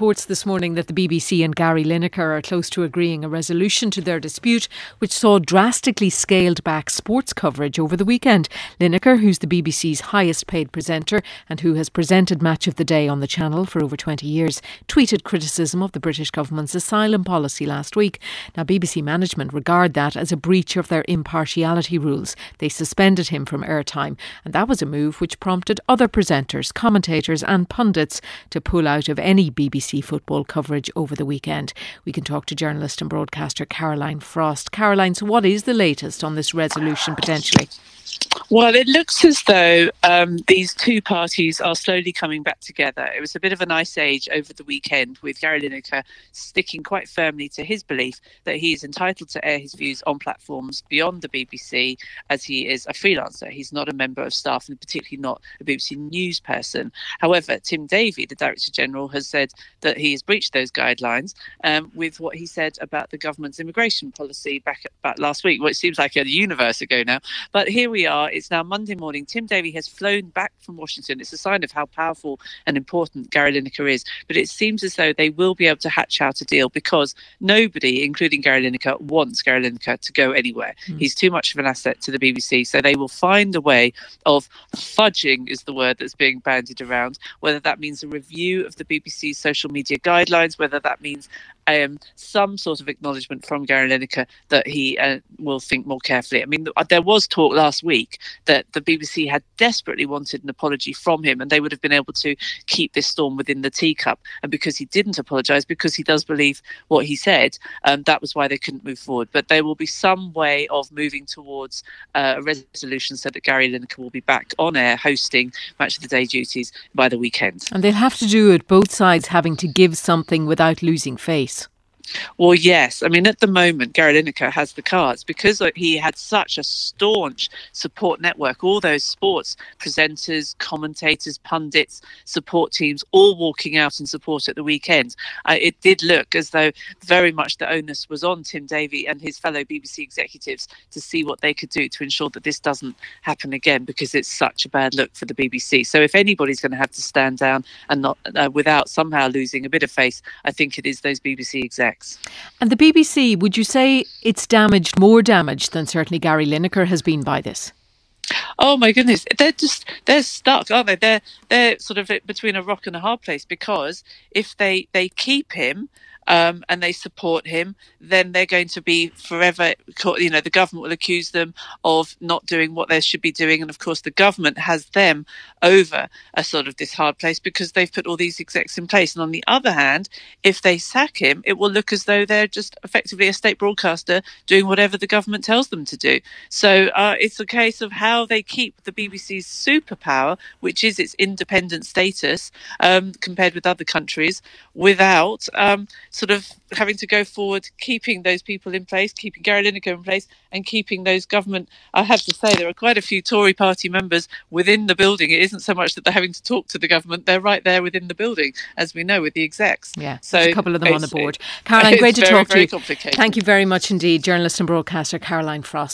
reports this morning that the BBC and Gary Lineker are close to agreeing a resolution to their dispute, which saw drastically scaled back sports coverage over the weekend. Lineker, who's the BBC's highest paid presenter and who has presented Match of the Day on the channel for over 20 years, tweeted criticism of the British government's asylum policy last week. Now, BBC management regard that as a breach of their impartiality rules. They suspended him from airtime, and that was a move which prompted other presenters, commentators, and pundits to pull out of any BBC football coverage over the weekend. We can talk to journalist and broadcaster Caroline Frost. Caroline, so what is the latest on this resolution potentially? Well, it looks as though um, these two parties are slowly coming back together. It was a bit of an ice age over the weekend with Gary Lineker sticking quite firmly to his belief that he is entitled to air his views on platforms beyond the BBC as he is a freelancer. He's not a member of staff and particularly not a BBC News person. However, Tim Davie, the Director General, has said that he has breached those guidelines um, with what he said about the government's immigration policy back, back last week. It seems like a universe ago now. But here we are. It's now Monday morning. Tim Davie has flown back from Washington. It's a sign of how powerful and important Gary Lineker is. But it seems as though they will be able to hatch out a deal because nobody, including Gary Lineker, wants Gary Lineker to go anywhere. Mm. He's too much of an asset to the BBC. So they will find a way of fudging, is the word that's being bandied around, whether that means a review of the BBC's social media guidelines, whether that means um, some sort of acknowledgement from Gary Lineker that he uh, will think more carefully. I mean, there was talk last week that the BBC had desperately wanted an apology from him, and they would have been able to keep this storm within the teacup. And because he didn't apologise, because he does believe what he said, um, that was why they couldn't move forward. But there will be some way of moving towards uh, a resolution so that Gary Lineker will be back on air hosting Match of the Day duties by the weekend. And they'll have to do it both sides having to give something without losing face. Well, yes. I mean, at the moment, Gary Lineker has the cards because he had such a staunch support network. All those sports presenters, commentators, pundits, support teams, all walking out in support at the weekend. Uh, it did look as though very much the onus was on Tim Davie and his fellow BBC executives to see what they could do to ensure that this doesn't happen again because it's such a bad look for the BBC. So, if anybody's going to have to stand down and not uh, without somehow losing a bit of face, I think it is those BBC execs. And the BBC, would you say it's damaged, more damaged than certainly Gary Lineker has been by this? Oh my goodness, they're just they're stuck, aren't they? They're they're sort of eh, between a rock and a hard place because if they they keep him, um, and they support him, then they're going to be forever. You know, the government will accuse them of not doing what they should be doing, and of course, the government has them over a sort of this hard place because they've put all these execs in place. And on the other hand, if they sack him, it will look as though they're just effectively a state broadcaster doing whatever the government tells them to do. So uh, it's a case of how they keep the BBC's superpower, which is its independent status um, compared with other countries, without um, sort of having to go forward, keeping those people in place, keeping Gary Lineker in place, and keeping those government. I have to say, there are quite a few Tory party members within the building. It isn't so much that they're having to talk to the government; they're right there within the building, as we know with the execs. Yeah, so a couple of them on the board. Caroline, great to very, talk to you. Thank you very much indeed, journalist and broadcaster Caroline Frost.